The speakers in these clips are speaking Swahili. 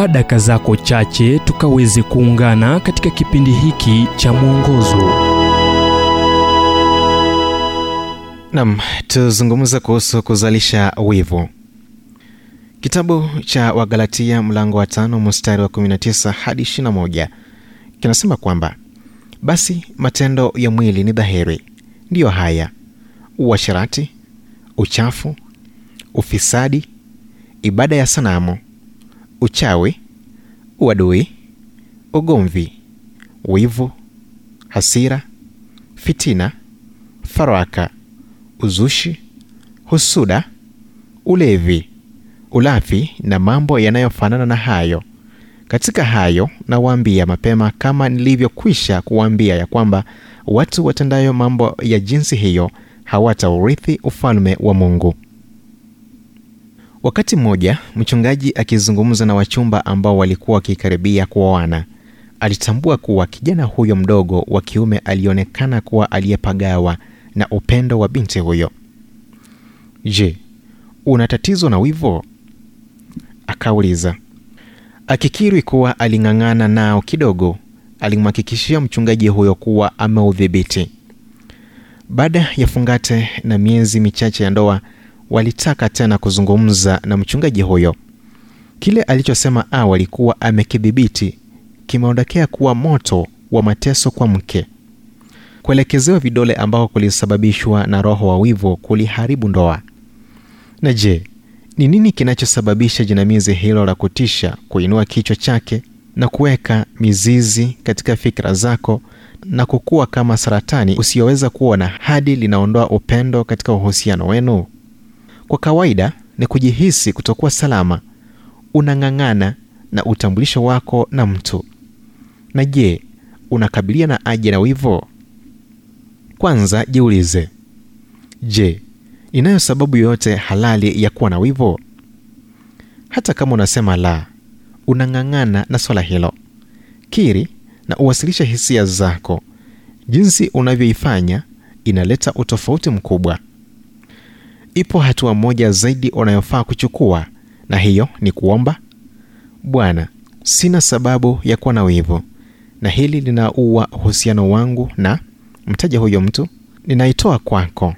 chukua daka zako chache tukaweze kuungana katika kipindi hiki cha mwongozo. Nam tuzungumza kuhusu kuzalisha wivu. Kitabu cha wagalatia mlango wa tano mstari wa 19 hadi 21 kinasema kwamba basi matendo ya mwili ni dhahiri ndiyo haya uasharati uchafu ufisadi ibada ya sanamu uchawi uadui ugomvi wivu hasira fitina faraka uzushi husuda ulevi ulafi na mambo yanayofanana na hayo. Katika hayo nawaambia mapema kama nilivyokwisha kuwaambia ya kwamba watu watendayo mambo ya jinsi hiyo hawataurithi ufalme wa mungu wakati mmoja mchungaji akizungumza na wachumba ambao walikuwa wakikaribia kuoana alitambua kuwa kijana huyo mdogo wa kiume alionekana kuwa aliyepagawa na upendo wa binti huyo. Je una tatizo na wivo akauliza. Akikiri kuwa aling'ang'ana nao kidogo alimhakikishia mchungaji huyo kuwa ameudhibiti. Baada ya fungate na miezi michache ya ndoa walitaka tena kuzungumza na mchungaji huyo. Kile alichosema awali kuwa amekidhibiti kimeondokea kuwa moto wa mateso kwa mke. Kuelekezewa vidole ambao kulisababishwa na roho wa wivu kuliharibu ndoa. Na je ni nini kinachosababisha jinamizi hilo la kutisha kuinua kichwa chake na kuweka mizizi katika fikra zako na kukua kama saratani usiyoweza kuona hadi linaondoa upendo katika uhusiano wenu kwa kawaida ni kujihisi kutokuwa salama unang'ang'ana na utambulisho wako na mtu. Na je unakabilia na aje na wivo kwanza jiulize. Je inayo sababu yoyote halali ya kuwa na wivo hata kama unasema la unang'ang'ana na swala hilo. Kiri na uwasilishe hisia zako. Jinsi unavyoifanya inaleta utofauti mkubwa ipo hatua moja zaidi unayofaa kuchukua na hiyo ni kuomba bwana sina sababu ya kuwa na wivu na hili linaua uhusiano wangu na mtaja huyo mtu ninaitoa kwako.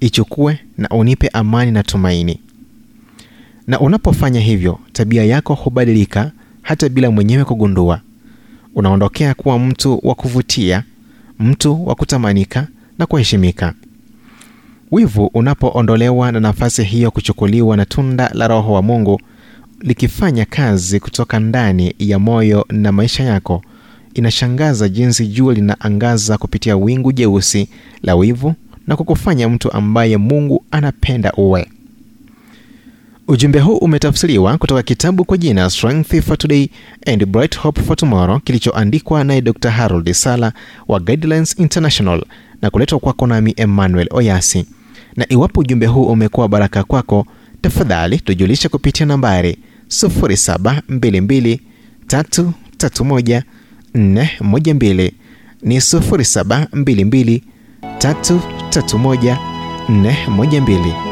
Ichukue na unipe amani na tumaini. Na unapofanya hivyo tabia yako hubadilika hata bila mwenyewe kugundua. Unaondokea kuwa mtu wa kuvutia mtu wa kutamanika na kuheshimika wivu unapoondolewa na nafasi hiyo kuchukuliwa na tunda la roho wa mungu likifanya kazi kutoka ndani ya moyo na maisha yako inashangaza jinsi jua linaangaza kupitia wingu jeusi la wivu na kukufanya mtu ambaye mungu anapenda uwe. Ujumbe huu umetafsiriwa kutoka kitabu kwa jina strength for today and bright hope for tomorrow kilichoandikwa naye dr harold sala wa guidelines international na kuletwa kwako nami emmanuel oyasi na iwapo ujumbe huu umekuwa baraka kwako tafadhali tujulishe kupitia nambari 722331412 ni 0722 331 412